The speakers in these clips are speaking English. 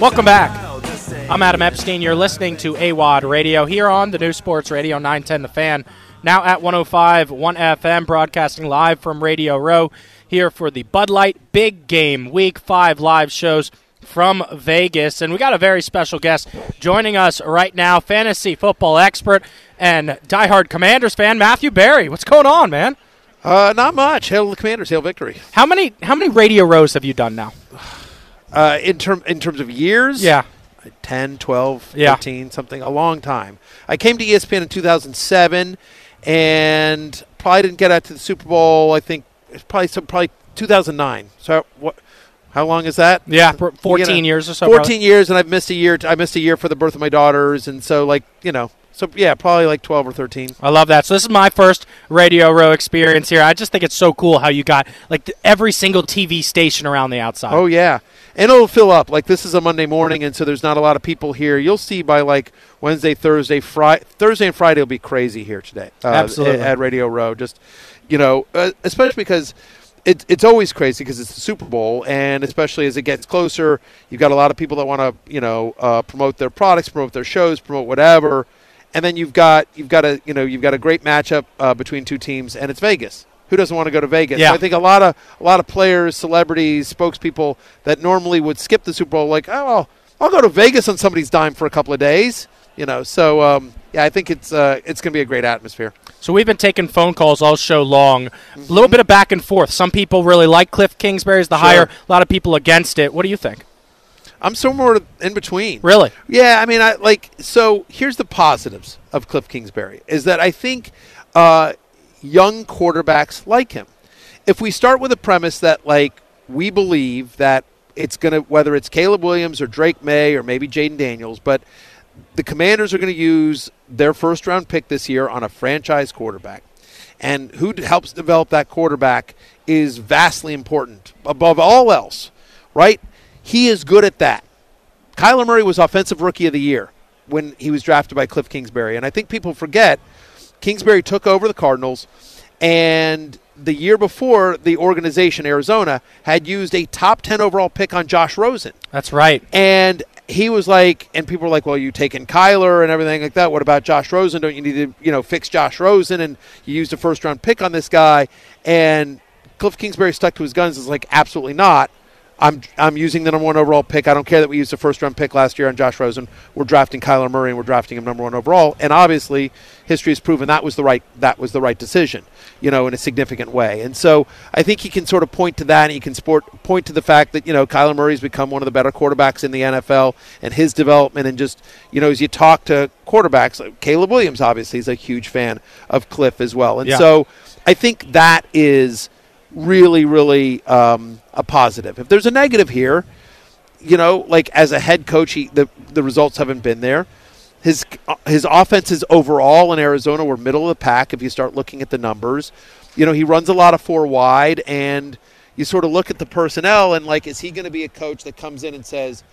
Welcome back. I'm Adam Epstein. You're listening to AWOD Radio here on the New Sports Radio 910 The Fan. Now at 105 1 FM, broadcasting live from Radio Row here for the Bud Light Big Game Week 5 live shows from Vegas. And we got a very special guest joining us right now, fantasy football expert and diehard Commanders fan, Matthew Berry. What's going on, man? Uh, not much. Hail the Commanders, hail victory. How many how many radio rows have you done now? Uh, in term in terms of years, Yeah. 10, 12, Yeah. 13, something, a long time. I came to ESPN in 2007 and probably didn't get out to the Super Bowl, I think it's probably some probably 2009. So what how long is that? Yeah, 14 You know, years or so. 14 probably. years and I've missed a year I missed a year for the birth of my daughters and so like, you know, so yeah, probably like 12 or 13. I love that. So this is my first Radio Row experience here. I just think it's so cool how you got like every single TV station around the outside. Oh yeah, and it'll fill up. Like this is a Monday morning, and so there's not a lot of people here. You'll see by like Wednesday, Thursday, Friday, Thursday and Friday will be crazy here today. Uh, Absolutely. at, at Radio Row. Just you know, uh, especially because. It, it's always crazy because it's the Super Bowl, and especially as it gets closer, you've got a lot of people that want to, you know, uh, promote their products, promote their shows, promote whatever, and then you've got you've got a you know you've got a great matchup uh, between two teams, and it's Vegas. Who doesn't want to go to Vegas? Yeah. So I think a lot of a lot of players, celebrities, spokespeople that normally would skip the Super Bowl, like, oh, well, I'll go to Vegas on somebody's dime for a couple of days. You know, so um, yeah, I think it's uh, it's going to be a great atmosphere. So we've been taking phone calls all show long. A little bit of back and forth. Some people really like Cliff Kingsbury as the Sure. hire. A lot of people against it. What do you think? I'm somewhere in between. Really? Yeah, I mean, I like. So here's the positives of Cliff Kingsbury is that I think uh, young quarterbacks like him. If we start with a premise that like we believe that it's gonna whether it's Caleb Williams or Drake Maye or maybe Jayden Daniels, but the Commanders are going to use their first round pick this year on a franchise quarterback. And who d- helps develop that quarterback is vastly important above all else, right? He is good at that. Kyler Murray was Offensive Rookie of the Year when he was drafted by Cliff Kingsbury. And I think people forget Kingsbury took over the Cardinals, and the year before, the organization, Arizona, had used a top 10 overall pick on Josh Rosen. That's right. And he was like, and people were like, well, you taking Kyler and everything like that. What about Josh Rosen? Don't you need to, you know, fix Josh Rosen? And you used a first round pick on this guy. And Cliff Kingsbury stuck to his guns. Is like, absolutely not. I'm I'm using the number one overall pick. I don't care that we used a first round pick last year on Josh Rosen. We're drafting Kyler Murray and we're drafting him number one overall. And obviously, history has proven that was the right that was the right decision, you know, in a significant way. And so I think he can sort of point to that, and he can sport point to the fact that you know Kyler Murray's become one of the better quarterbacks in the NFL, and his development, and just you know as you talk to quarterbacks, like Caleb Williams obviously is a huge fan of Cliff as well, and Yeah. so I think that is really, really um, a positive. If there's a negative here, you know, like as a head coach, he, the the results haven't been there. His his offenses overall in Arizona were middle of the pack. If you start looking at the numbers, you know he runs a lot of four wide, and you sort of look at the personnel and like, is he going to be a coach that comes in and says,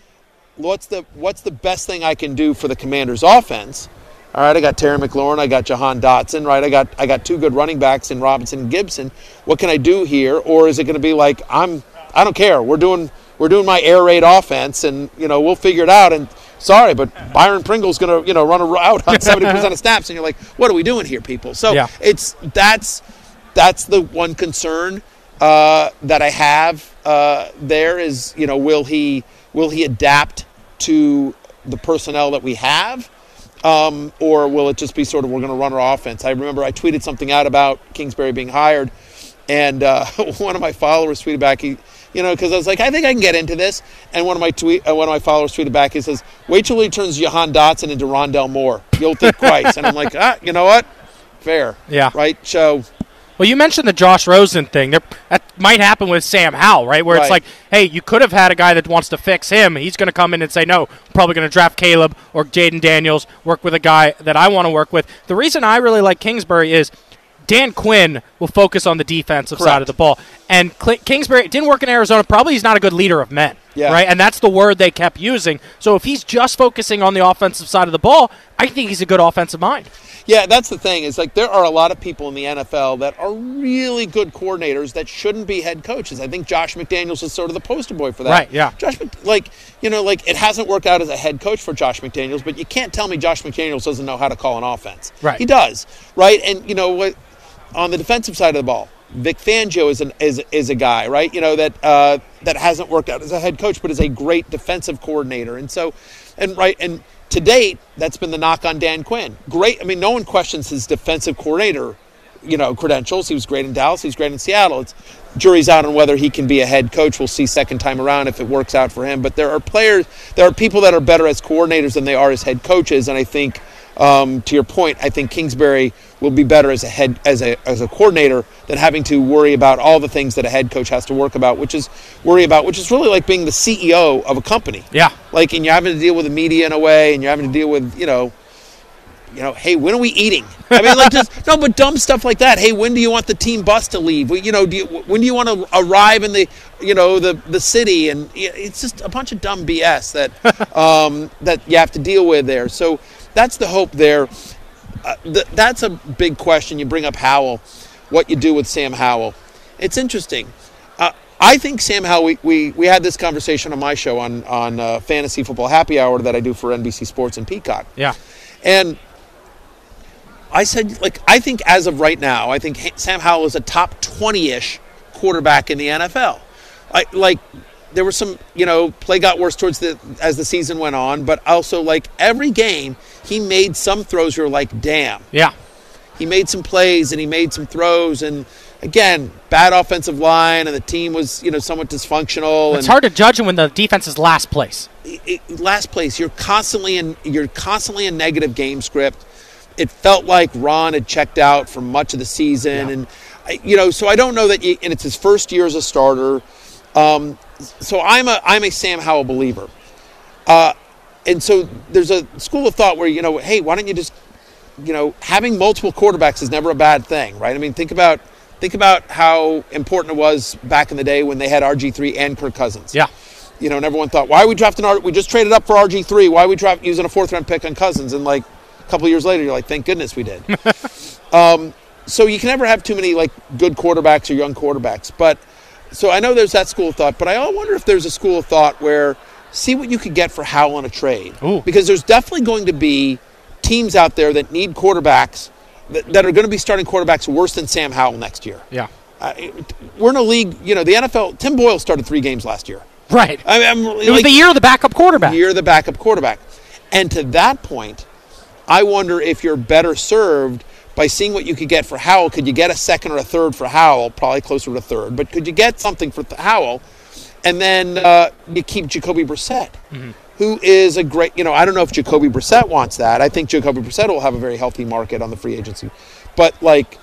what's the what's the best thing I can do for the Commanders' offense? All right, I got Terry McLaurin, I got Jahan Dotson, right? I got I got two good running backs in Robinson and Gibson. What can I do here? Or is it going to be like I'm I don't care. We're doing we're doing my air raid offense, and you know we'll figure it out. And sorry, but Byron Pringle's going to you know run a route on seventy percent of snaps, and you're like, what are we doing here, people? So Yeah. it's that's that's the one concern uh, that I have uh, there is you know will he will he adapt to the personnel that we have, um, or will it just be sort of we're going to run our offense? I remember I tweeted something out about Kingsbury being hired, and uh, one of my followers tweeted back he. You know, because I was like, I think I can get into this, and one of my tweet, uh, one of my followers tweeted back. He says, "Wait till he turns Jahan Dotson into Rondale Moore. You'll think twice." and I'm like, ah, you know what? Fair. Yeah. Right. So Well, you mentioned the Josh Rosen thing. There, that might happen with Sam Howell, right? Where it's like, hey, you could have had a guy that wants to fix him. He's going to come in and say, no, probably going to draft Caleb or Jayden Daniels, work with a guy that I want to work with. The reason I really like Kingsbury is Dan Quinn will focus on the defensive side of the ball. And Cl- Kingsbury didn't work in Arizona. Probably he's not a good leader of men. Yeah. Right? And that's the word they kept using. So if he's just focusing on the offensive side of the ball, I think he's a good offensive mind. Yeah, that's the thing. Is like there are a lot of people in the NFL that are really good coordinators that shouldn't be head coaches. I think Josh McDaniels is sort of the poster boy for that. Right, yeah. Josh, like you know, like it hasn't worked out as a head coach for Josh McDaniels, but you can't tell me Josh McDaniels doesn't know how to call an offense. Right. He does. Right. And you know what? On the defensive side of the ball, Vic Fangio is an is, is a guy, right? You know that uh, that hasn't worked out as a head coach, but is a great defensive coordinator. And so, and right and to date, that's been the knock on Dan Quinn. Great. I mean, no one questions his defensive coordinator, you know, credentials. He was great in Dallas. He's great in Seattle. It's jury's out on whether he can be a head coach. We'll see second time around if it works out for him. But there are players, there are people that are better as coordinators than they are as head coaches, and I think. Um, to your point, I think Kingsbury will be better as a head as a as a coordinator than having to worry about all the things that a head coach has to work about, which is worry about, which is really like being the CEO of a company. Yeah. Like, and you're having to deal with the media in a way, and you're having to deal with, you know, you know, hey, when are we eating? I mean, like just no, but dumb stuff like that. Hey, when do you want the team bus to leave? You know, do you, when do you want to arrive in the, you know, the the city? And it's just a bunch of dumb BS that um, that you have to deal with there. So that's the hope there. Uh, th- that's a big question. You bring up Howell, what you do with Sam Howell. It's interesting. Uh, I think Sam Howell. We, we, we had this conversation on my show on on uh, Fantasy Football Happy Hour that I do for NBC Sports and Peacock. Yeah. And I said, like, I think as of right now, I think Sam Howell is a top 20 ish quarterback in the NFL. I, like, there were some, you know, play got worse towards the as the season went on, but also like every game he made some throws you're like, damn. Yeah. He made some plays and he made some throws and again, bad offensive line and the team was, you know, somewhat dysfunctional. It's hard to judge him when the defense is last place. it- it- last place, you're constantly in you're constantly in negative game script. It felt like Ron had checked out for much of the season, Yeah. and you know, so I don't know that. You, and it's his first year as a starter. Um, so I'm a I'm a Sam Howell believer. Uh, and so there's a school of thought where you know, hey, why don't you just, you know, having multiple quarterbacks is never a bad thing, right? I mean, think about think about how important it was back in the day when they had RG three and Kirk Cousins Yeah. you know, and everyone thought, why are we drafting our? We just traded up for RG three. Why are we draft using a fourth round pick on Cousins? And like a couple of years later, you're like, thank goodness we did. um, so you can never have too many like good quarterbacks or young quarterbacks. But so I know there's that school of thought, but I wonder if there's a school of thought where see what you could get for Howell on a trade, Ooh. because there's definitely going to be teams out there that need quarterbacks that, that are going to be starting quarterbacks worse than Sam Howell next year. Yeah. Uh, we're in a league, you know, the NFL. Tim Boyle started three games last year. Right. I mean, I'm, it was the year of the backup quarterback. Year of the backup quarterback. And to that point, I wonder if you're better served by seeing what you could get for Howell. Could you get a second or a third for Howell? Probably closer to a third. But could you get something for Howell? And then uh, you keep Jacoby Brissett, who is a great, you know, I don't know if Jacoby Brissett wants that. I think Jacoby Brissett will have a very healthy market on the free agency. But like,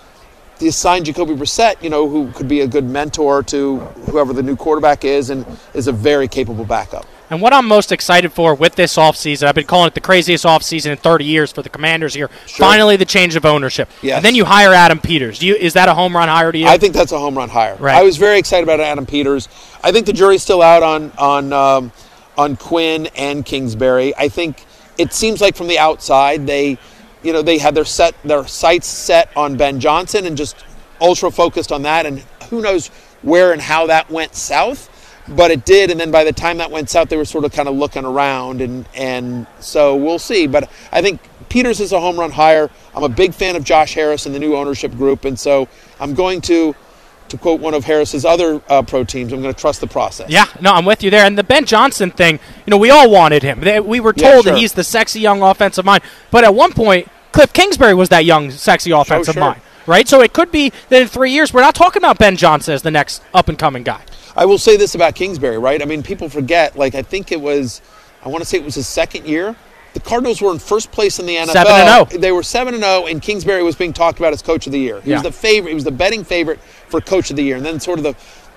you sign Jacoby Brissett, you know, who could be a good mentor to whoever the new quarterback is and is a very capable backup. And what I'm most excited for with this offseason, I've been calling it the craziest offseason in 30 years for the Commanders here. Sure. Finally, the change of ownership. Yes. And then you hire Adam Peters. Do you, is that a home run hire to you? I think that's a home run hire. Right. I was very excited about Adam Peters. I think the jury's still out on on um, on Quinn and Kingsbury. I think it seems like from the outside they, you know, they had their set their sights set on Ben Johnson and just ultra focused on that. And who knows where and how that went south, but it did. And then by the time that went south, they were sort of kind of looking around, and and so we'll see. But I think Peters is a home run hire. I'm a big fan of Josh Harris and the new ownership group, and so I'm going to. To quote one of Harris's other uh, pro teams, I'm going to trust the process. Yeah, no, I'm with you there. And the Ben Johnson thing, you know, we all wanted him. We were Yeah, told sure. that he's the sexy young offensive mind. But at one point, Cliff Kingsbury was that young, sexy offensive sure. mind, right? So it could be that in three years, we're not talking about Ben Johnson as the next up and coming guy. I will say this about Kingsbury, right? I mean, people forget. Like, I think it was, I want to say it was his second year. The Cardinals were in first place in the NFL. 7 and 0. They were seven and zero, and Kingsbury was being talked about as coach of the year. He Yeah. was the favorite. He was the betting favorite for coach of the year. And then sort of the,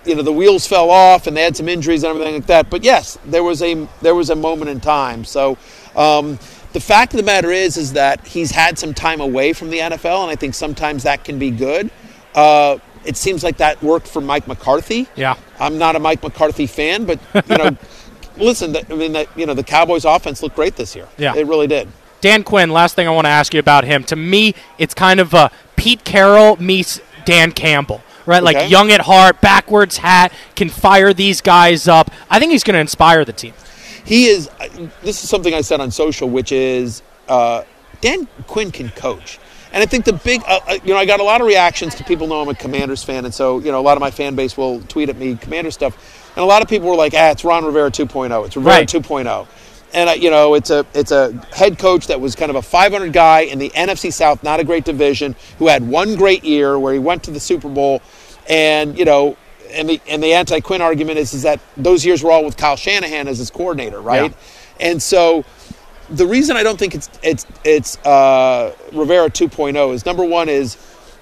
you know, the wheels fell off, and they had some injuries and everything like that. But yes, there was a there was a moment in time. So. Um, the fact of the matter is, is that he's had some time away from the NFL, and I think sometimes that can be good. Uh, it seems like that worked for Mike McCarthy. Yeah. I'm not a Mike McCarthy fan, but you know, listen. th- I mean, that you know, the Cowboys' offense looked great this year. Yeah. it really did. Dan Quinn, last thing I want to ask you about him. To me, it's kind of a Pete Carroll meets Dan Campbell. Right, Okay. like young at heart, backwards hat, can fire these guys up. I think he's going to inspire the team. he is this is something i said on social which is uh, dan quinn can coach and i think the big uh, uh, you know i got a lot of reactions to people know i'm a commanders fan and so you know a lot of my fan base will tweet at me commander stuff. And a lot of people were like ah it's ron rivera 2.0 it's rivera Right. 2.0 and uh, you know it's a it's a head coach that was kind of a 500 guy in the NFC South, not a great division, who had one great year where he went to the Super Bowl, and you know, and the and the anti Quinn argument is is that those years were all with Kyle Shanahan as his coordinator, right? And so the reason I don't think it's it's it's uh, Rivera 2.0 is number one is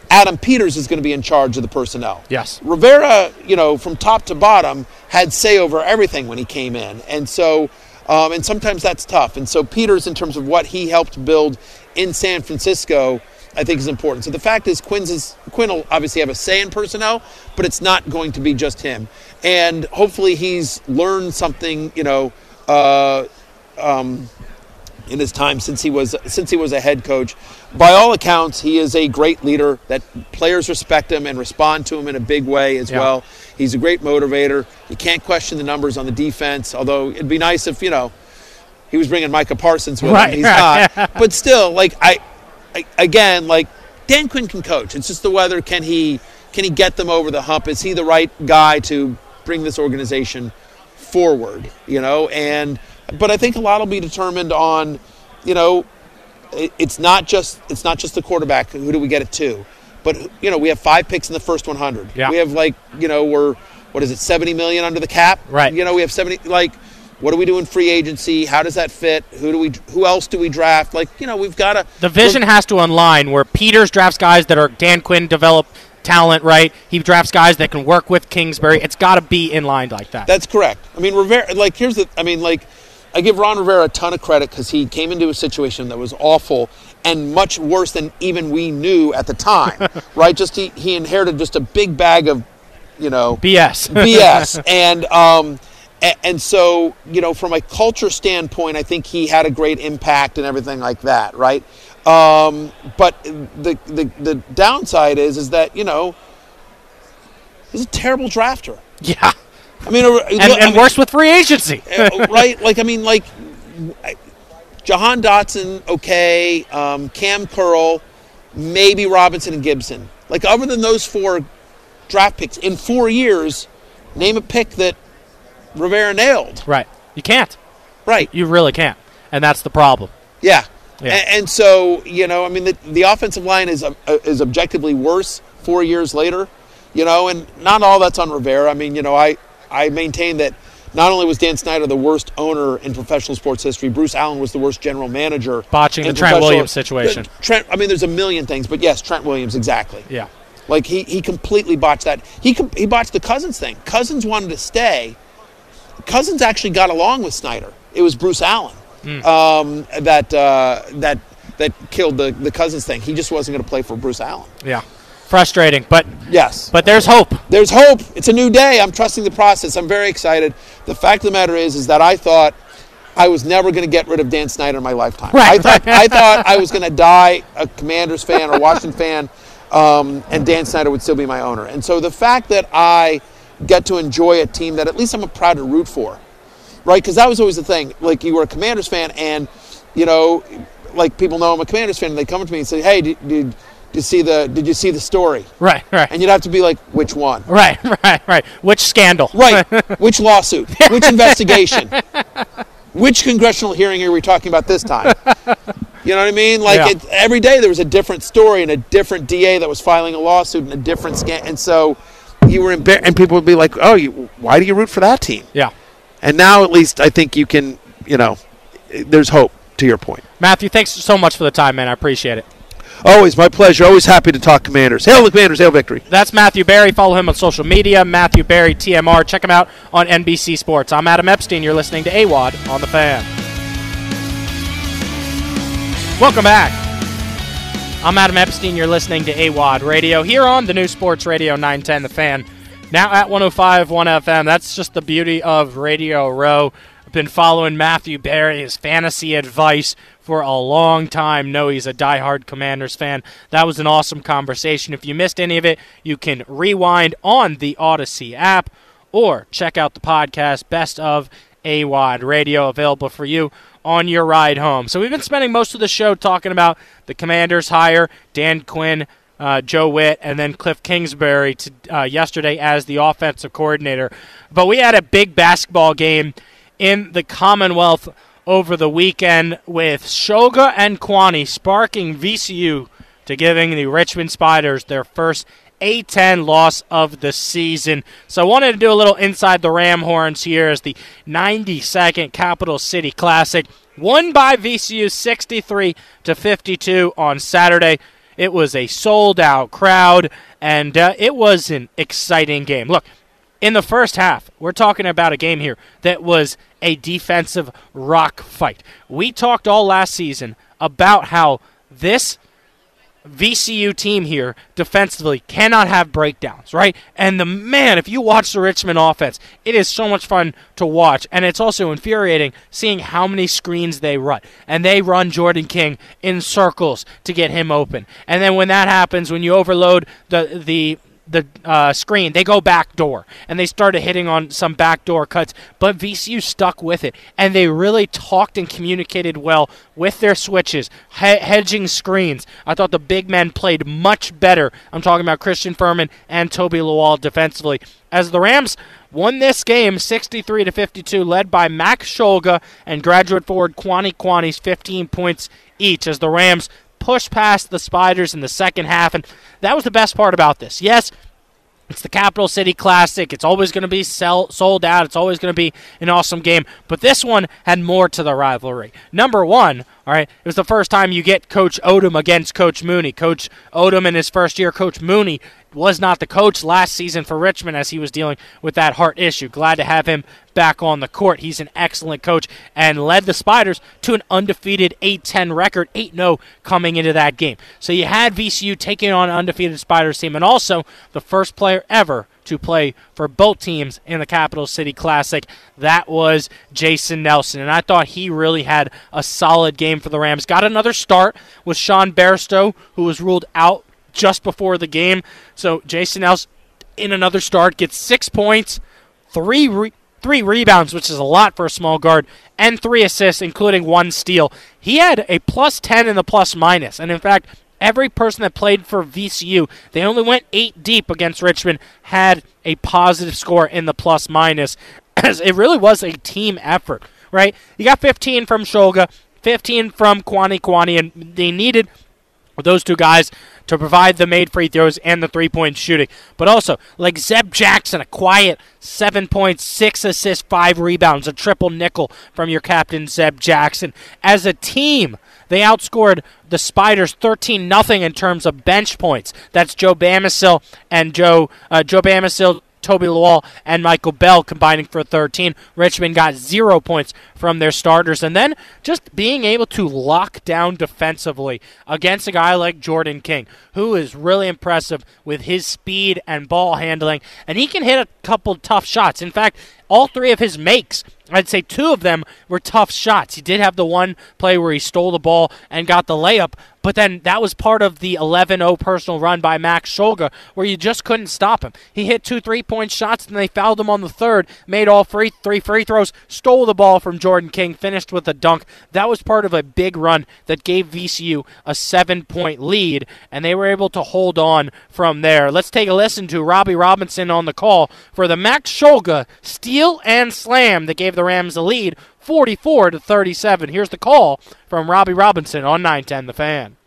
Adam Peters is going to be in charge of the personnel. Yes. Rivera, you know, from top to bottom, had say over everything when he came in, and so, um, and sometimes that's tough. And so Peters, in terms of what he helped build in San Francisco, I think is important. So the fact is, Quinn's is, Quinn will obviously have a say in personnel, but it's not going to be just him. And hopefully, he's learned something, you know. Uh, um, in his time since he was since he was a head coach. By all accounts, he is a great leader that players respect him and respond to him in a big way as Yeah. well. He's a great motivator. You can't question the numbers on the defense, although it'd be nice if, you know, he was bringing Micah Parsons with Right, him. He's right. not. But still, like I, I again, like Dan Quinn can coach. It's just the whether can he can he get them over the hump? Is he the right guy to bring this organization forward? You know, and but I think a lot will be determined on, you know, it, it's not just it's not just the quarterback. Who do we get it to? But you know, we have five picks in the first 100. Yeah. We have like you know we're what is it 70 million under the cap? Right. You know, we have 70 like. What do we do in free agency? How does that fit? Who do we? Who else do we draft? Like you know, we've got to. The vision has to align where Peters drafts guys that are Dan Quinn develop talent, right? He drafts guys that can work with Kingsbury. It's got to be in line like that. That's correct. I mean, Rivera. Like, here's the. I mean, like, I give Ron Rivera a ton of credit because he came into a situation that was awful and much worse than even we knew at the time. right? Just he he inherited just a big bag of, you know, BS. BS. and um, a- and so you know, from a culture standpoint, I think he had a great impact and everything like that, right? Um, but the, the the downside is is that you know he's a terrible drafter. yeah. I mean, uh, And, look, I mean, worse with free agency. uh, right? Like, I mean, like, Jahan Dotson, okay. Um, Cam Curl, maybe Robinson and Gibson. Like, other than those four draft picks in four years, name a pick that Rivera nailed. right. You can't. Right. You really can't. And that's the problem. Yeah. Yeah. A- And, so, you know, I mean, the, the offensive line is uh, is objectively worse four years later, you know, and not all that's on Rivera. I mean, you know, I, I maintain that not only was Dan Snyder the worst owner in professional sports history, Bruce Allen was the worst general manager. Botching the Trent Williams situation. Trent, I mean, there's a million things, but yes, Trent Williams, exactly. Yeah. Like he, he completely botched that. He he botched the Cousins thing. Cousins wanted to stay. Cousins actually got along with Snyder. It was Bruce Allen um, that uh, that that killed the the Cousins thing. He just wasn't going to play for Bruce Allen. Yeah. Frustrating. But Yes, but there's hope. there's hope. It's a new day. I'm trusting the process. I'm very excited. The fact of the matter is, is that I thought I was never going to get rid of Dan Snyder in my lifetime. Right, I thought I thought I was going to die a Commanders fan or Washington fan, um, and Dan Snyder would still be my owner. And so the fact that I get to enjoy a team that at least I'm proud to root for, right? Because that was always the thing. Like you were a Commanders fan, and you know, like people know I'm a Commanders fan, and they come up to me and say, "Hey, did, did, you see the Did you see the story?" Right. Right. And you'd have to be like, "Which one?" right. Right. Right. Which scandal? Right. Which lawsuit? Which investigation? Which congressional hearing are we talking about this time? You know what I mean? Like Yeah. it, every day there was a different story and a different DA that was filing a lawsuit and a different scam. And so you were embar- and people would be like, "Oh, you, why do you root for that team?" Yeah. And now at least I think you can, you know, there's hope. To your point. Matthew, thanks so much for the time, man. I appreciate it. Always my pleasure. Always happy to talk Commanders. Hail the Commanders. Hail victory. That's Matthew Berry. Follow him on social media, Matthew Berry TMR. Check him out on NBC Sports. I'm Adam Epstein. You're listening to AWAD on the Fan. Welcome back. I'm Adam Epstein. You're listening to AWAD Radio here on the new Sports Radio 910 The Fan. Now at 105.1 FM. That's just the beauty of Radio Row. Been following Matthew Berry, his fantasy advice for a long time. Know he's a diehard Commanders fan. That was an awesome conversation. If you missed any of it, you can rewind on the Audacy app or check out the podcast Best of AWOD Radio available for you on your ride home. So we've been spending most of the show talking about the Commanders hire Dan Quinn, uh, Joe Whitt, and then Cliff Kingsbury to, uh, yesterday as the offensive coordinator. But we had a big basketball game in the Commonwealth over the weekend with Shulga and Kuany sparking VCU to giving the Richmond Spiders their first A10 loss of the season. So I wanted to do a little inside the Ram horns here as the 92nd Capital City Classic won by VCU 63 to 52 on Saturday. It was a sold out crowd and uh, it was an exciting game. Look, in the first half, we're talking about a game here that was a defensive rock fight. We talked all last season about how this VCU team here defensively cannot have breakdowns, right? And the man, if you watch the Richmond offense, it is so much fun to watch. And it's also infuriating seeing how many screens they run. And they run Jordan King in circles to get him open. And then when that happens, when you overload the the the uh, screen, they go back door and they started hitting on some backdoor cuts, but VCU stuck with it and they really talked and communicated well with their switches, he- hedging screens. I thought the big men played much better. I'm talking about Christian Fermin and Tobi Lawal defensively. As the Rams won this game 63 to 52, led by Max Shulga and graduate forward Kuany Kuany's 15 points each. As the Rams push past the Spiders in the second half, and that was the best part about this. Yes, it's the Capital City Classic. It's always going to be sell, sold out. It's always going to be an awesome game. But this one had more to the rivalry. Number one, all right, it was the first time you get Coach Odom against Coach Mooney. Coach Odom in his first year, Coach Mooney was not the coach last season for Richmond as he was dealing with that heart issue. Glad to have him back on the court. He's an excellent coach and led the Spiders to an undefeated A-10 record, 8-0 coming into that game. So you had VCU taking on an undefeated Spiders team and also the first player ever to play for both teams in the Capital City Classic. That was Jason Nelson, and I thought he really had a solid game for the Rams. Got another start with Sean Bairstow, who was ruled out just before the game. So Jason Nelson in another start gets six points, three re- three rebounds, which is a lot for a small guard, and three assists, including one steal. He had a plus ten in the plus minus, and in fact. Every person that played for VCU, they only went eight deep against Richmond, had a positive score in the plus minus. It really was a team effort, right? You got 15 from Shulga, 15 from Kuany Kuany, and they needed those two guys to provide the made free throws and the three point shooting. But also, like Zeb Jackson, a quiet seven points, six assists, five rebounds, a triple nickel from your captain, Zeb Jackson. As a team, they outscored the Spiders 13 0 in terms of bench points. That's Joe Bamisile and Joe uh, Joe Bamisile Tobi Lawal and Michael Belle combining for 13. Richmond got zero points from their starters. And then just being able to lock down defensively against a guy like Jordan King, who is really impressive with his speed and ball handling. And he can hit a couple tough shots. In fact, all three of his makes I'd say two of them were tough shots. He did have the one play where he stole the ball and got the layup, but then that was part of the 11 0 personal run by Max Shulga where you just couldn't stop him. He hit two three point shots and they fouled him on the third, made all three free throws, stole the ball from Jordan King, finished with a dunk. That was part of a big run that gave VCU a seven point lead, and they were able to hold on from there. Let's take a listen to Robbie Robinson on the call for the Max Shulga steal and slam that gave the Rams the lead 44 to 37. Here's the call from Robbie Robinson on 910 The Fan.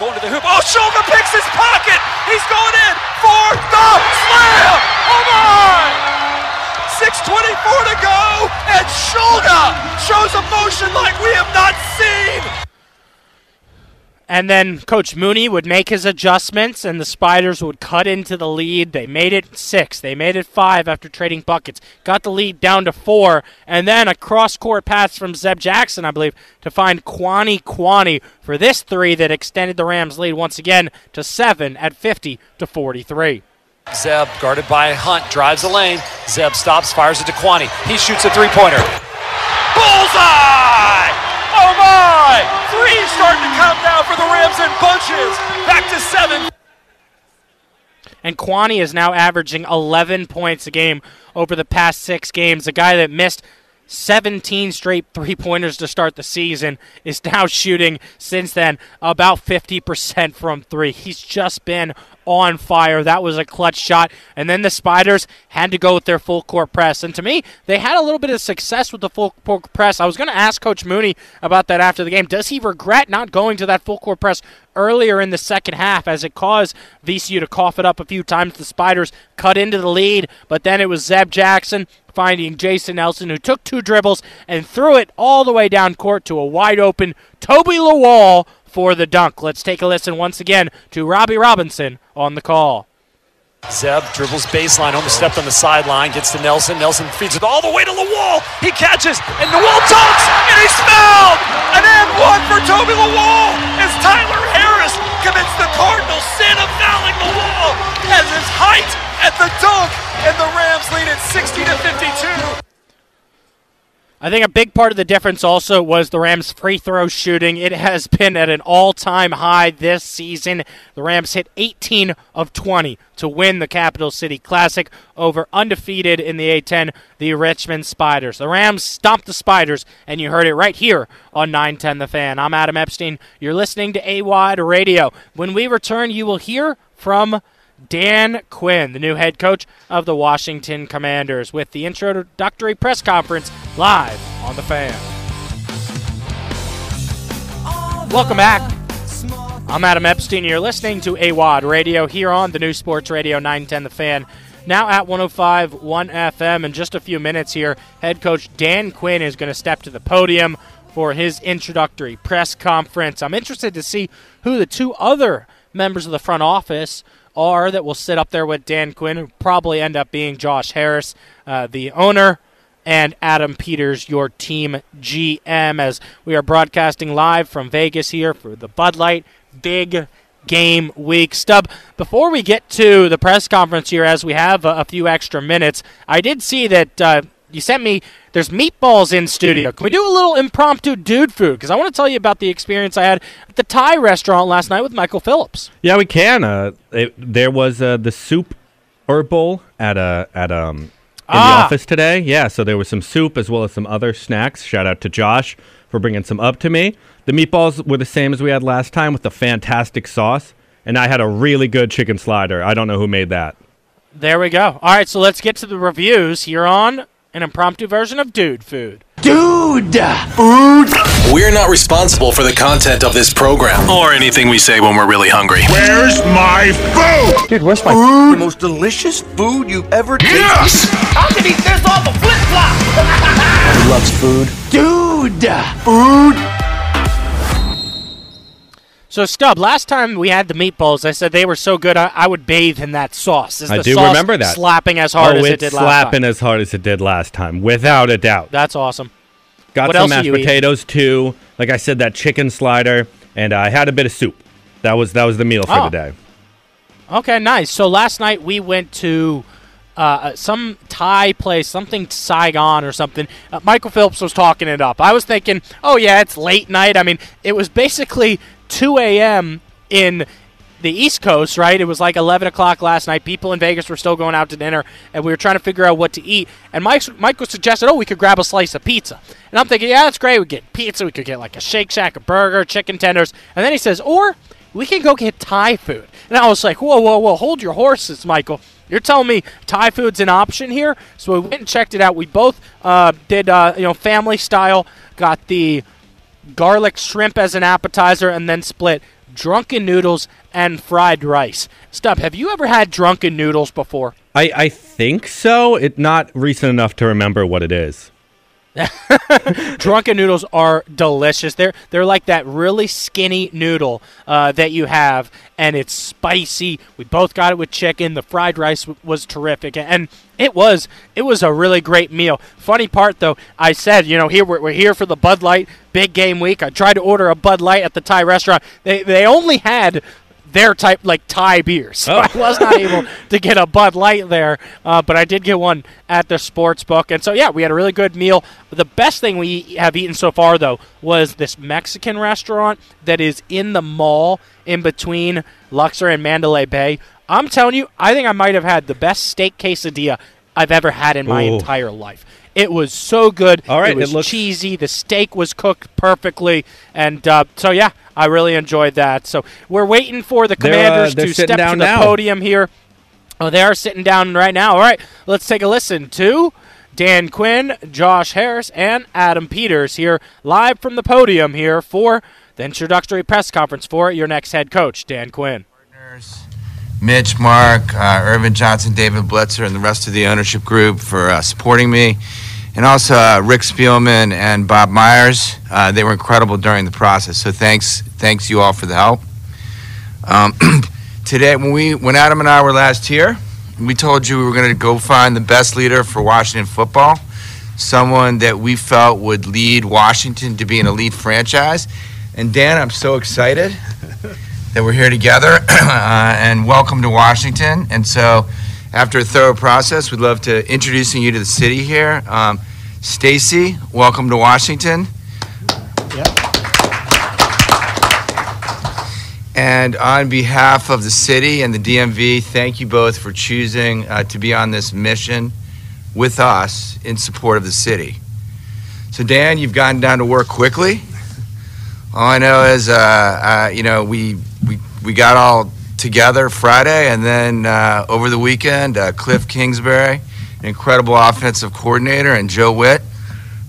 Going to the hoop. Oh, Shulga picks his pocket. He's going in for the slam. Oh my! 6:24 to go, and Shulga shows emotion like we have not seen. And then Coach Mooney would make his adjustments, and the Spiders would cut into the lead. They made it six. They made it five after trading buckets. Got the lead down to four, and then a cross-court pass from Zeb Jackson, I believe, to find Kuany Kuany for this three that extended the Rams' lead once again to seven at 50 to 43. Zeb, guarded by Hunt, drives the lane. Zeb stops, fires it to Kuany. He shoots a three pointer. Bullseye! Oh my! Three starting to come down for the Rams in bunches. Back to seven. And Kuany is now averaging 11 points a game over the past six games. A guy that missed 17 straight three pointers to start the season is now shooting since then about 50% from three. He's just been on fire. That was a clutch shot. And then the Spiders had to go with their full court press. And to me, they had a little bit of success with the full court press. I was going to ask Coach Mooney about that after the game. Does he regret not going to that full court press earlier in the second half as it caused VCU to cough it up a few times? The Spiders cut into the lead, but then it was Zeb Jackson finding Jason Nelson, who took two dribbles and threw it all the way down court to a wide open Tobi Lawal for the dunk. Let's take a listen once again to Robbie Robinson on the call. Zeb dribbles baseline, almost stepped on the sideline, gets to Nelson. Nelson feeds it all the way to Lawal. He catches, and Lawal dunks, and he's fouled! An and one for Tobi Lawal I think a big part of the difference also was the Rams' free throw shooting. It has been at an all time high this season. The Rams hit 18 of 20 to win the Capital City Classic over undefeated in the A10, the Richmond Spiders. The Rams stomped the Spiders, and you heard it right here on 910 The Fan. I'm Adam Epstein. You're listening to A Wide Radio. When we return, you will hear from Dan Quinn, the new head coach of the Washington Commanders, with the introductory press conference live on the fan. Welcome back. I'm Adam Epstein. You're listening to AWOD Radio here on the new Sports Radio 910 The Fan. Now at 105 1 FM. In just a few minutes here, head coach Dan Quinn is going to step to the podium for his introductory press conference. I'm interested to see who the two other members of the front office are that will sit up there with Dan Quinn, who probably end up being Josh Harris, uh, the owner, and Adam Peters, your team GM, as we are broadcasting live from Vegas here for the Bud Light Big Game Week. Stub, before we get to the press conference here, as we have a, a few extra minutes, I did see that uh, you sent me there's meatballs in studio. Can we do a little impromptu dude food? Because I want to tell you about the experience I had at the Thai restaurant last night with Michael Phillips. Yeah, we can. Uh, it, there was uh, the soup herb bowl at a at um in Ah. the office today. Yeah, so there was some soup as well as some other snacks. Shout out to Josh for bringing some up to me. The meatballs were the same as we had last time with the fantastic sauce, and I had a really good chicken slider. I don't know who made that. There we go. All right, so let's get to the reviews here on an impromptu version of Dude Food. Dude Food! We're not responsible for the content of this program or anything we say when we're really hungry. Where's my food? Dude, where's my food? The most delicious food you've ever tasted. Yes! I can eat this off a flip flop! Who loves food? Dude! So, Stub, last time we had the meatballs, I said they were so good I, I would bathe in that sauce. Is I the do sauce remember that. slapping as hard oh, as it did last slapping time? as hard as it did last time, without a doubt. That's awesome. Got What some else are mashed you eating? potatoes too. Like I said, that chicken slider, and I had a bit of soup. That was that was the meal for Oh. the day. Okay, nice. So last night we went to uh, some Thai place, something Saigon or something. Uh, Michael Phillips was talking it up. I was thinking, oh yeah, it's late night. I mean, it was basically 2 a.m. in the East Coast, right? It was like 11 o'clock last night. People in Vegas were still going out to dinner, and we were trying to figure out what to eat. And Mike, Michael suggested, oh, we could grab a slice of pizza. And I'm thinking, yeah, that's great. We get pizza. We could get like a Shake Shack, a burger, chicken tenders. And then he says, or we can go get Thai food. And I was like, whoa, whoa, whoa, hold your horses, Michael. You're telling me Thai food's an option here? So we went and checked it out. We both uh, did, uh, you know, family style. Got the garlic shrimp as an appetizer, and then split drunken noodles and fried rice. Stub, have you ever had drunken noodles before? I, I think so. It not recent enough to remember what it is. Drunken noodles are delicious. They're they're like that really skinny noodle uh, that you have, and it's spicy. We both got it with chicken. The fried rice w- was terrific, and it was it was a really great meal. Funny part though, I said you know here we're, we're here for the Bud Light big game week. I tried to order a Bud Light at the Thai restaurant. They they only had their type like Thai beers. So Oh. I was not able to get a Bud Light there, uh, but I did get one at the sports book. And so yeah, we had a really good meal. The best thing we have eaten so far though was this Mexican restaurant that is in the mall in between Luxor and Mandalay Bay. I'm telling you, I think I might have had the best steak quesadilla I've ever had in my Ooh. entire life. It was so good. All right, it was it looks- cheesy. The steak was cooked perfectly, and uh, so yeah, I really enjoyed that. So we're waiting for the They're, uh, Commanders they're to sitting step to the now. podium here. Oh, they are sitting down right now. All right, let's take a listen to Dan Quinn, Josh Harris, and Adam Peters here live from the podium here for the introductory press conference for your next head coach, Dan Quinn. Mitch, Mark, uh, Earvin Johnson, David Blitzer, and the rest of the ownership group for uh, supporting me. And also uh, Rick Spielman and Bob Myers. Uh, they were incredible during the process. So thanks, thanks you all for the help. Um, today, when we, when Adam and I were last here, we told you we were going to go find the best leader for Washington football, someone that we felt would lead Washington to be an elite franchise. And Dan, I'm so excited that we're here together uh, and welcome to Washington. And so, after a thorough process, we'd love to introducing you to the city here. Um, Stacy, welcome to Washington. And on behalf of the city and the DMV, thank you both for choosing uh, to be on this mission with us in support of the city. So, Dan, you've gotten down to work quickly. All I know is, uh, uh, you know, we, we, we got all together Friday, and then uh, over the weekend, uh, Cliff Kingsbury, incredible offensive coordinator, and Joe Whitt,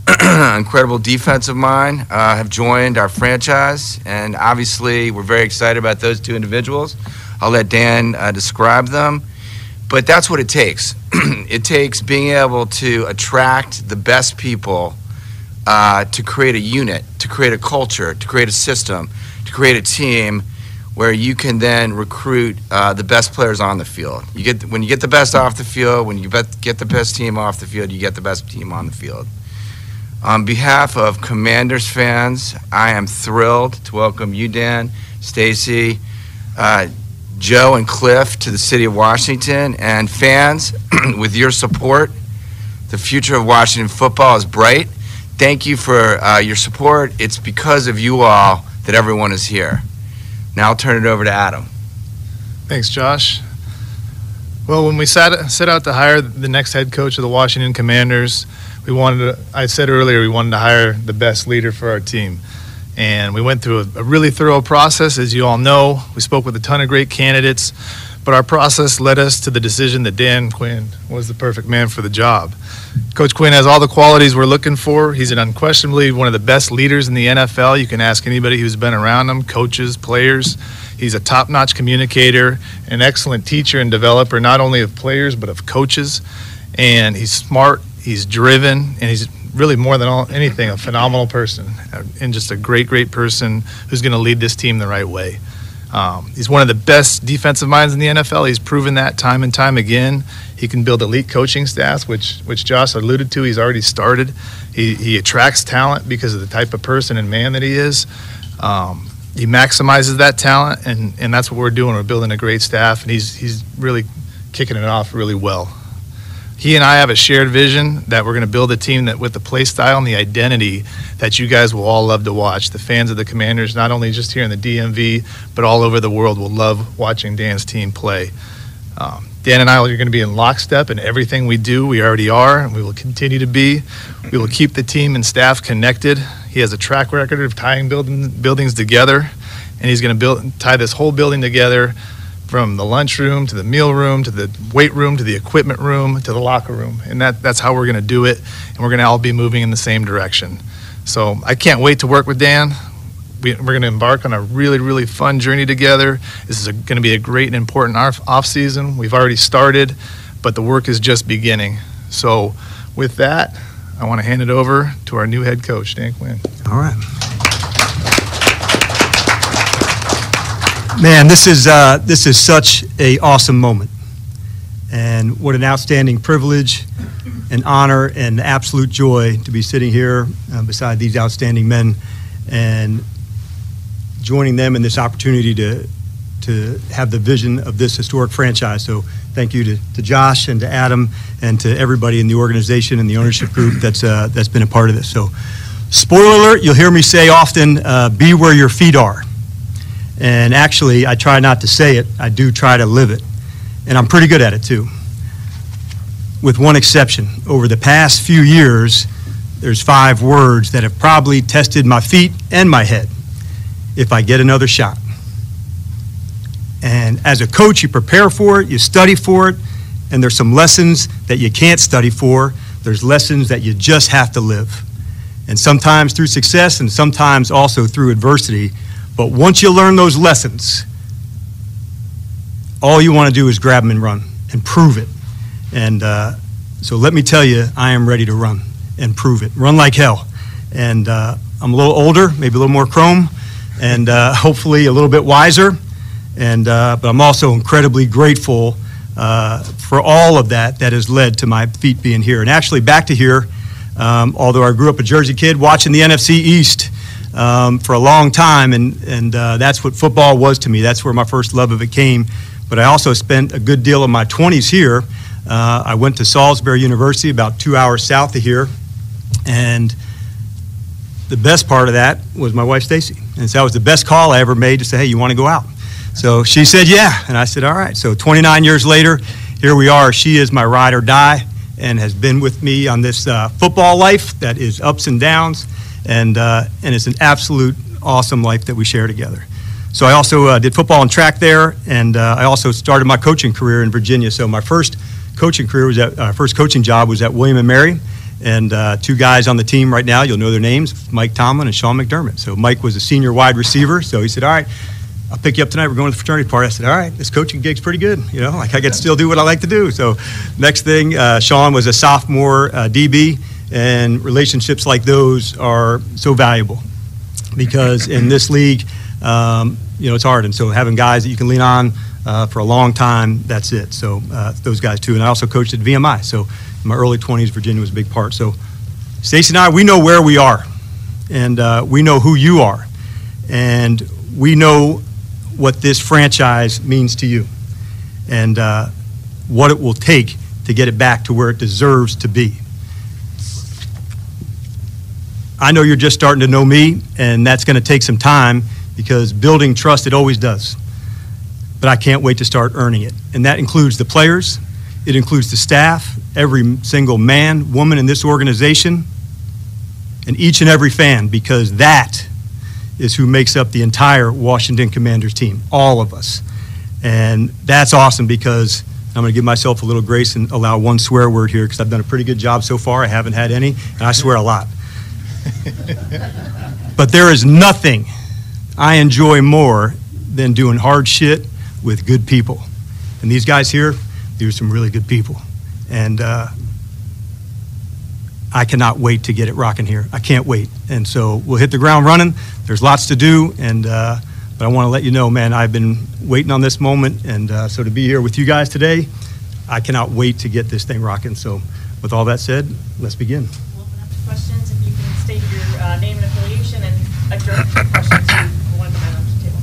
incredible defensive mind, uh, have joined our franchise. And obviously, we're very excited about those two individuals. I'll let Dan uh, describe them. But that's what it takes. it takes being able to attract the best people uh, to create a unit, to create a culture, to create a system, to create a team where you can then recruit uh, the best players on the field. You get when you get the best off the field, when you get the best team off the field, you get the best team on the field. On behalf of Commanders fans, I am thrilled to welcome you, Dan, Stacy, uh, Joe, and Cliff to the city of Washington. And fans, with your support, the future of Washington football is bright. Thank you for uh, your support. It's because of you all that everyone is here. Now I'll turn it over to Adam. Thanks, Josh. Well, when we sat, set out to hire the next head coach of the Washington Commanders, we wanted to, I said earlier, we wanted to hire the best leader for our team. And we went through a, a really thorough process, as you all know. We spoke with a ton of great candidates, but our process led us to the decision that Dan Quinn was the perfect man for the job. Coach Quinn has all the qualities we're looking for. He's an unquestionably one of the best leaders in the NFL. You can ask anybody who's been around him, coaches, players. He's a top notch communicator, an excellent teacher and developer, not only of players, but of coaches. And he's smart, he's driven, and he's really more than all, anything a phenomenal person uh, and just a great, great person who's going to lead this team the right way. Um, he's one of the best defensive minds in the NFL. He's proven that time and time again. He can build elite coaching staffs, which which Josh alluded to. He's already started. He, he attracts talent because of the type of person and man that he is. Um, he maximizes that talent, and, and that's what we're doing. We're building a great staff, and he's he's really kicking it off really well. He and I have a shared vision that we're going to build a team that, with the play style and the identity that you guys will all love to watch. The fans of the Commanders, not only just here in the DMV, but all over the world, will love watching Dan's team play. Um, Dan and I are going to be in lockstep in everything we do. We already are, and we will continue to be. We will keep the team and staff connected. He has a track record of tying building, buildings together, and he's going to build tie this whole building together from the lunchroom to the meal room to the weight room to the equipment room to the locker room. And that, that's how we're going to do it. And we're going to all be moving in the same direction. So I can't wait to work with Dan. We, we're going to embark on a really, really fun journey together. This is going to be a great and important off season. We've already started, but the work is just beginning. So with that, I want to hand it over to our new head coach, Dan Quinn. All right. Man, this is uh, this is such a awesome moment, and what an outstanding privilege, and honor, and absolute joy to be sitting here uh, beside these outstanding men, and joining them in this opportunity to to have the vision of this historic franchise. So thank you to, to Josh and to Adam and to everybody in the organization and the ownership group that's, uh, that's been a part of this. So, spoiler alert, you'll hear me say often, uh, be where your feet are. And actually, I try not to say it, I do try to live it. And I'm pretty good at it too. With one exception. Over the past few years, there's five words that have probably tested my feet and my head if I get another shot. And as a coach, you prepare for it, you study for it, and there's some lessons that you can't study for. There's lessons that you just have to live. And sometimes through success and sometimes also through adversity. But once you learn those lessons, all you want to do is grab them and run and prove it. And uh, so let me tell you, I am ready to run and prove it. Run like hell. And uh, I'm a little older, maybe a little more chrome, and uh, hopefully a little bit wiser. And, uh, but I'm also incredibly grateful uh, for all of that that has led to my feet being here. And actually, back to here, um, although I grew up a Jersey kid watching the NFC East um, for a long time, and, and uh, that's what football was to me. That's where my first love of it came. But I also spent a good deal of my 20s here. Uh, I went to Salisbury University, about two hours south of here, and the best part of that was my wife Stacy. And so that was the best call I ever made to say, hey, you want to go out? So she said, yeah. And I said, all right. So 29 years later, here we are. She is my ride or die and has been with me on this uh, football life that is ups and downs. And, uh, and it's an absolute awesome life that we share together. So I also uh, did football and track there, and uh, I also started my coaching career in Virginia. So my first coaching career was at, uh, first coaching job was at William and Mary, and uh, two guys on the team right now. You'll know their names: Mike Tomlin and Sean McDermott. So Mike was a senior wide receiver. So he said, "All right, I'll pick you up tonight. We're going to the fraternity party." I said, "All right, this coaching gig's pretty good. You know, like I to still do what I like to do." So next thing, uh, Sean was a sophomore uh, DB, and relationships like those are so valuable because in this league, um, you know, it's hard. And so having guys that you can lean on uh, for a long time, that's it. So uh, those guys too. And I also coached at VMI. So in my early 20s, Virginia was a big part. So Stacy and I, we know where we are, and uh, we know who you are, and we know what this franchise means to you, and uh, what it will take to get it back to where it deserves to be. I know you're just starting to know me, and that's going to take some time because building trust, it always does. But I can't wait to start earning it. And that includes the players, it includes the staff, every single man, woman in this organization, and each and every fan, because that is who makes up the entire Washington Commanders team, all of us. And that's awesome because I'm going to give myself a little grace and allow one swear word here because I've done a pretty good job so far. I haven't had any, and I swear a lot. But there is nothing I enjoy more than doing hard shit with good people. And these guys here, these are some really good people. And uh, I cannot wait to get it rocking here. I can't wait. And so we'll hit the ground running. There's lots to do. And uh, but I want to let you know, man, I've been waiting on this moment. And uh, so to be here with you guys today, I cannot wait to get this thing rocking. So with all that said, let's begin. We'll uh, name and affiliation and address your question to one of the men on the table.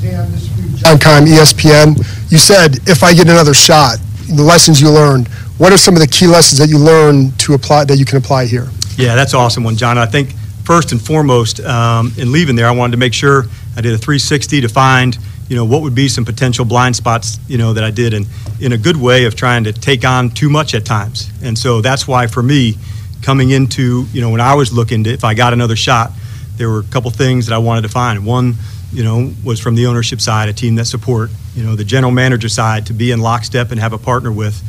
Dan, this is John Keim, ESPN. You said if I get another shot, the lessons you learned. What are some of the key lessons that you learned to apply that you can apply here? Yeah, that's awesome one, John. I think first and foremost, um, in leaving there, I wanted to make sure I did a 360 to find, you know, what would be some potential blind spots, you know, that I did, and in a good way of trying to take on too much at times. And so that's why, for me, coming into, you know, when I was looking to, if I got another shot, there were a couple things that I wanted to find. One, you know, was from the ownership side, a team that support, you know, the general manager side to be in lockstep and have a partner with.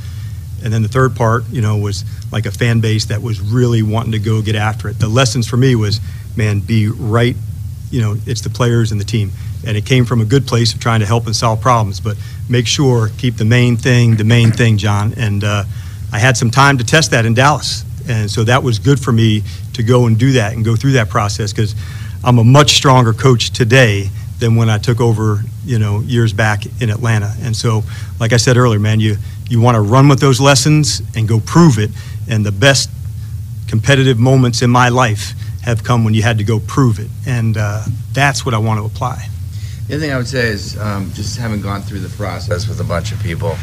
And then the third part, you know, was like a fan base that was really wanting to go get after it. The lessons for me was, man, be right, you know, it's the players and the team. And it came from a good place of trying to help and solve problems, but make sure, keep the main thing the main thing, John. And uh, I had some time to test that in Dallas. And so that was good for me to go and do that and go through that process because I'm a much stronger coach today than when I took over, you know, years back in Atlanta. And so, like I said earlier, man, you you want to run with those lessons and go prove it. And the best competitive moments in my life have come when you had to go prove it, and uh, that's what I want to apply. The other thing I would say is um, just having gone through the process with a bunch of people.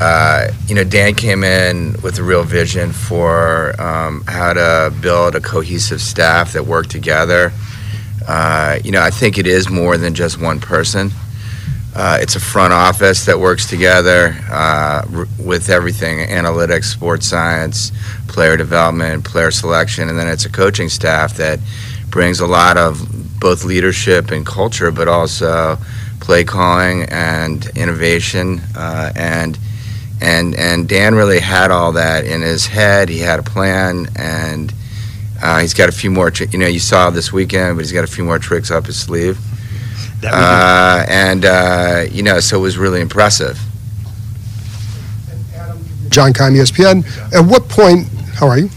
Uh, you know, Dan came in with a real vision for um, how to build a cohesive staff that worked together. Uh, you know, I think it is more than just one person. Uh, it's a front office that works together uh, r- with everything analytics, sports science, player development, player selection, and then it's a coaching staff that brings a lot of both leadership and culture, but also play calling and innovation. Uh, and and and Dan really had all that in his head. He had a plan, and uh, he's got a few more. Tri- you know, you saw this weekend, but he's got a few more tricks up his sleeve. Uh, and uh, you know, so it was really impressive. John Keim, ESPN. At what point, how are you?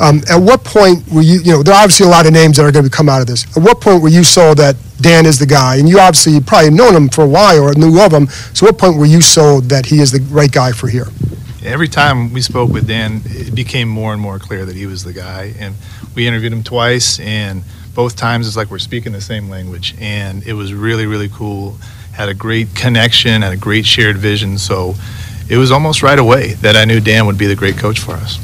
Um, at what point were you, you know, there are obviously a lot of names that are going to come out of this. At what point were you sold that Dan is the guy? And you obviously probably known him for a while or knew of him. So what point were you sold that he is the right guy for here? Every time we spoke with Dan, it became more and more clear that he was the guy. And we interviewed him twice, and both times it's like we're speaking the same language. And it was really, really cool. Had a great connection, had a great shared vision. So it was almost right away that I knew Dan would be the great coach for us.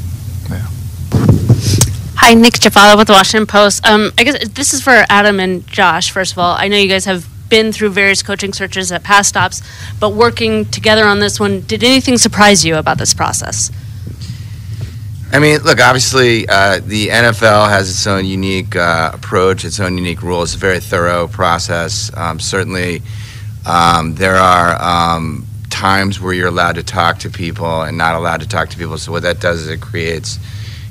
Hi, Nick Jhabvala with the Washington Post. Um, I guess this is for Adam and Josh. First of all, I know you guys have been through various coaching searches at past stops, but working together on this one, did anything surprise you about this process? I mean, look, obviously, uh, the NFL has its own unique uh, approach, its own unique rules. It's a very thorough process. Um, certainly, um, there are um, times where you're allowed to talk to people and not allowed to talk to people. So what that does is it creates,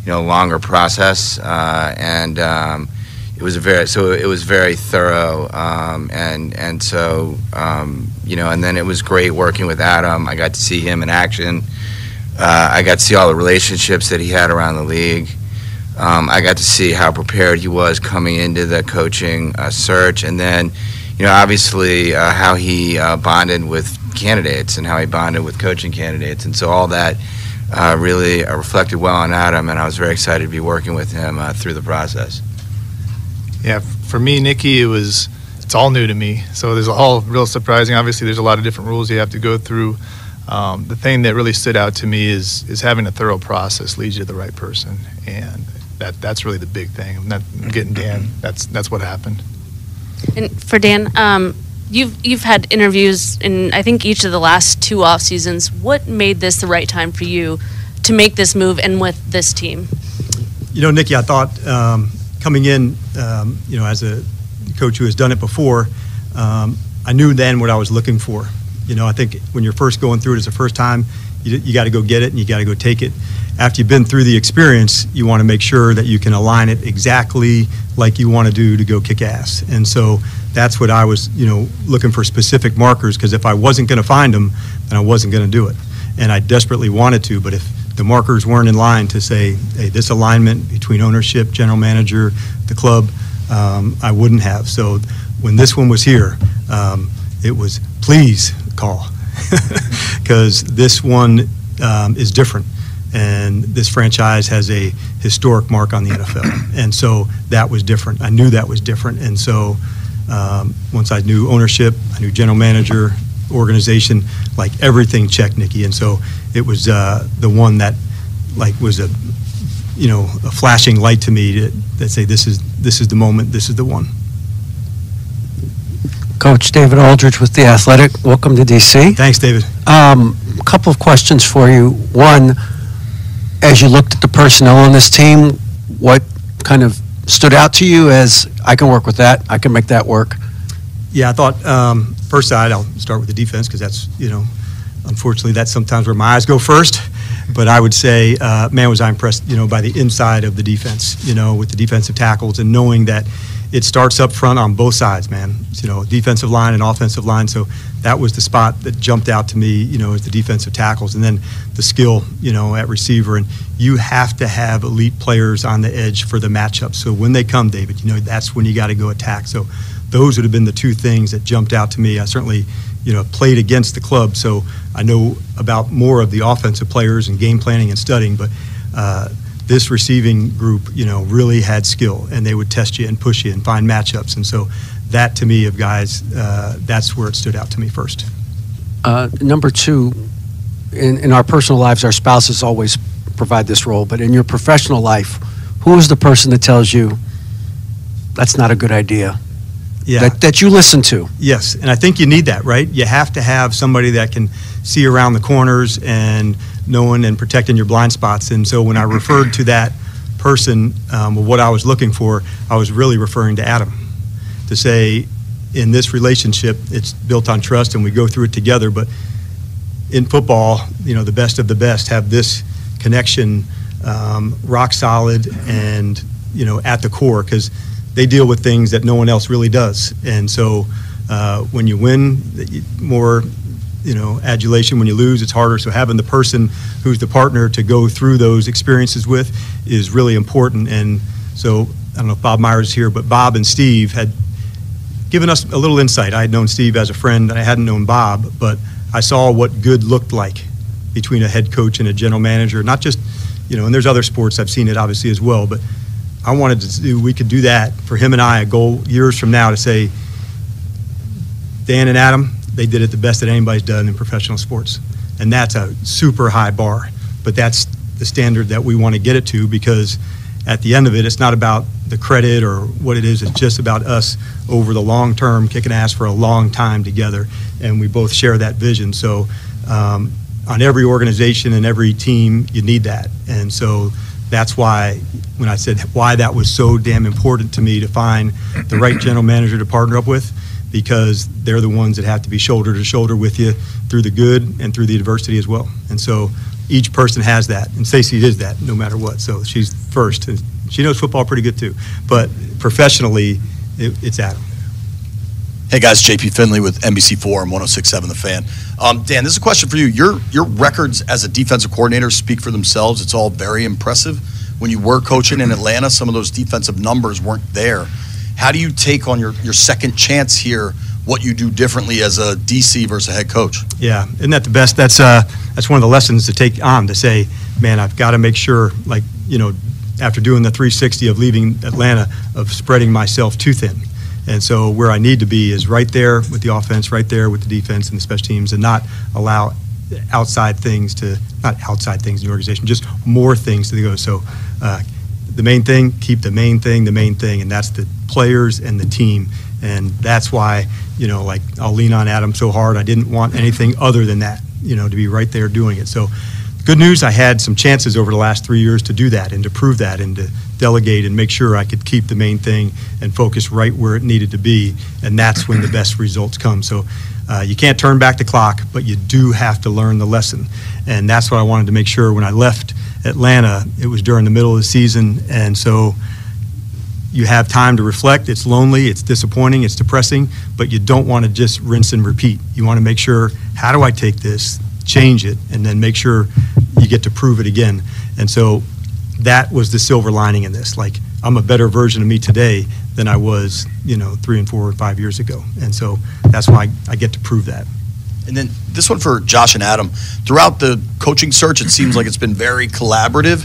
you know, longer process. Uh, and um, it was a very so it was very thorough. Um, and and so um, you know, and then it was great working with Adam. I got to see him in action. Uh, I got to see all the relationships that he had around the league. Um, I got to see how prepared he was coming into the coaching uh, search, and then, you know, obviously uh, how he uh, bonded with candidates and how he bonded with coaching candidates, and so all that uh, really reflected well on Adam, and I was very excited to be working with him uh, through the process. Yeah, for me, Nikki, it was it's all new to me. So there's all real surprising. Obviously, there's a lot of different rules you have to go through. Um, the thing that really stood out to me is is having a thorough process leads you to the right person, and that that's really the big thing. Not getting Dan. That's that's what happened. And for Dan, um, you've you've had interviews in I think each of the last two off seasons. What made this the right time for you to make this move and with this team? You know, Nikki, I thought um, coming in, um, you know, as a coach who has done it before, um, I knew then what I was looking for. You know, I think when you're first going through it as the first time, you, you got to go get it and you got to go take it. After you've been through the experience, you want to make sure that you can align it exactly like you want to do to go kick ass. And so that's what I was, you know, looking for specific markers because if I wasn't going to find them, then I wasn't going to do it. And I desperately wanted to, but if the markers weren't in line to say, hey, this alignment between ownership, general manager, the club, um, I wouldn't have. So when this one was here, um, it was please call because this one um, is different. And this franchise has a historic mark on the NFL. And so that was different. I knew that was different. And so um, once I knew ownership, I knew general manager, organization, like everything checked, Nikki. And so it was uh, the one that like was a you know a flashing light to me to, that say this is this is the moment, this is the one. Coach David Aldridge with The Athletic. Welcome to DC. Thanks, David. Um, a couple of questions for you. One, as you looked at the personnel on this team, what kind of stood out to you as I can work with that, I can make that work? Yeah, I thought um, first side. I'll start with the defense because that's you know, unfortunately that's sometimes where my eyes go first. But I would say, uh, man, was I impressed, you know, by the inside of the defense, you know, with the defensive tackles and knowing that it starts up front on both sides, man. You know, defensive line and offensive line. So that was the spot that jumped out to me, you know, as the defensive tackles, and then the skill, you know, at receiver. And you have to have elite players on the edge for the matchup. So when they come, David, you know, that's when you got to go attack. So those would have been the two things that jumped out to me. I certainly, you know, played against the club, so I know about more of the offensive players and game planning and studying. But uh, this receiving group, you know, really had skill, and they would test you and push you and find matchups. And so that to me of guys, uh, that's where it stood out to me first. Uh, number two, in, in our personal lives, our spouses always provide this role, but in your professional life, who is the person that tells you that's not a good idea? Yeah. That, that you listen to? Yes, and I think you need that, right? You have to have somebody that can see around the corners and knowing and protecting your blind spots. And so when I referred to that person, um, what I was looking for, I was really referring to Adam to say, in this relationship, it's built on trust and we go through it together. But in football, you know, the best of the best have this connection um, rock solid and, you know, at the core because they deal with things that no one else really does. And so uh, when you win, more you know adulation when you lose it's harder. So having the person who's the partner to go through those experiences with is really important. And so i don't know if bob myers is here but bob and steve had given us a little insight. I had known steve as a friend and i hadn't known bob but i saw what good looked like between a head coach and a general manager not just you know and there's other sports i've seen it obviously as well but i wanted to do we could do that for him and i a goal years from now to say dan and adam they did it the best that anybody's done in professional sports. And that's a super high bar. But that's the standard that we want to get it to because at the end of it, it's not about the credit or what it is. It's just about us over the long term, kicking ass for a long time together. And we both share that vision. So um, on every organization and every team, you need that. And so that's why when I said why that was so damn important to me to find the right general manager to partner up with because they're the ones that have to be shoulder to shoulder with you through the good and through the adversity as well. And so each person has that, and Stacey is that no matter what. So she's first, and she knows football pretty good too. But professionally, it, it's Adam. Hey guys, JP Finlay with NBC4 and 1067 The Fan. Um, Dan, this is a question for you. Your your records as a defensive coordinator speak for themselves. It's all very impressive. When you were coaching in Atlanta, some of those defensive numbers weren't there. How do you take on your, your second chance here? What you do differently as a DC versus a head coach? Yeah, isn't that the best? That's uh, that's one of the lessons to take on to say, man, I've got to make sure, like you know, after doing the 360 of leaving Atlanta, of spreading myself too thin. And so where I need to be is right there with the offense, right there with the defense and the special teams, and not allow outside things to not outside things in the organization, just more things to go. So uh, the main thing, keep the main thing the main thing, and that's the players and the team. And that's why, you know, like I'll lean on Adam so hard. I didn't want anything other than that, you know, to be right there doing it. So, good news, I had some chances over the last three years to do that and to prove that and to delegate and make sure I could keep the main thing and focus right where it needed to be. And that's when the best results come. So, uh, you can't turn back the clock, but you do have to learn the lesson. And that's what I wanted to make sure when I left Atlanta, it was during the middle of the season. And so, you have time to reflect. It's lonely, it's disappointing, it's depressing, but you don't want to just rinse and repeat. You want to make sure, how do I take this, change it, and then make sure you get to prove it again. And so that was the silver lining in this. Like, I'm a better version of me today than I was, you know, three and four or five years ago. And so that's why I get to prove that. And then this one for Josh and Adam. Throughout the coaching search, it seems like it's been very collaborative.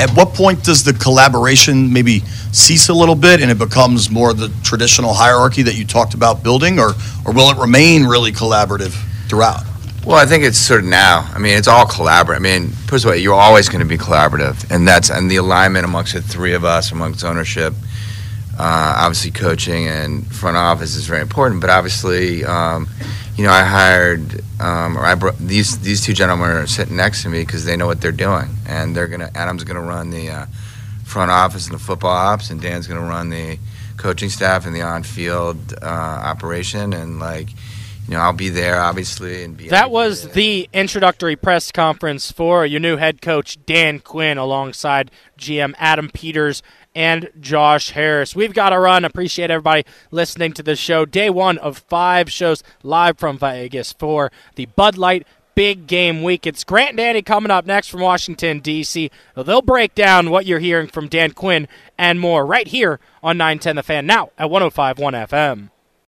At what point does the collaboration maybe cease a little bit and it becomes more the traditional hierarchy that you talked about building, or, or will it remain really collaborative throughout? Well, I think it's sort of now. I mean, it's all collaborative. I mean, first of all, you're always going to be collaborative, and that's and the alignment amongst the three of us, amongst ownership, uh, obviously coaching and front office is very important. But obviously, um, you know, I hired um, or I brought these these two gentlemen are sitting next to me because they know what they're doing, and they're gonna. Adam's gonna run the uh, front office and the football ops, and Dan's gonna run the coaching staff and the on-field uh, operation, and like. You know, I'll be there, obviously, and be. That was the introductory press conference for your new head coach Dan Quinn, alongside GM Adam Peters and Josh Harris. We've got to run. Appreciate everybody listening to the show. Day one of five shows live from Vegas for the Bud Light Big Game Week. It's Grant and Danny coming up next from Washington, D.C. They'll break down what you're hearing from Dan Quinn and more right here on 910 The Fan, now at 105.1 FM.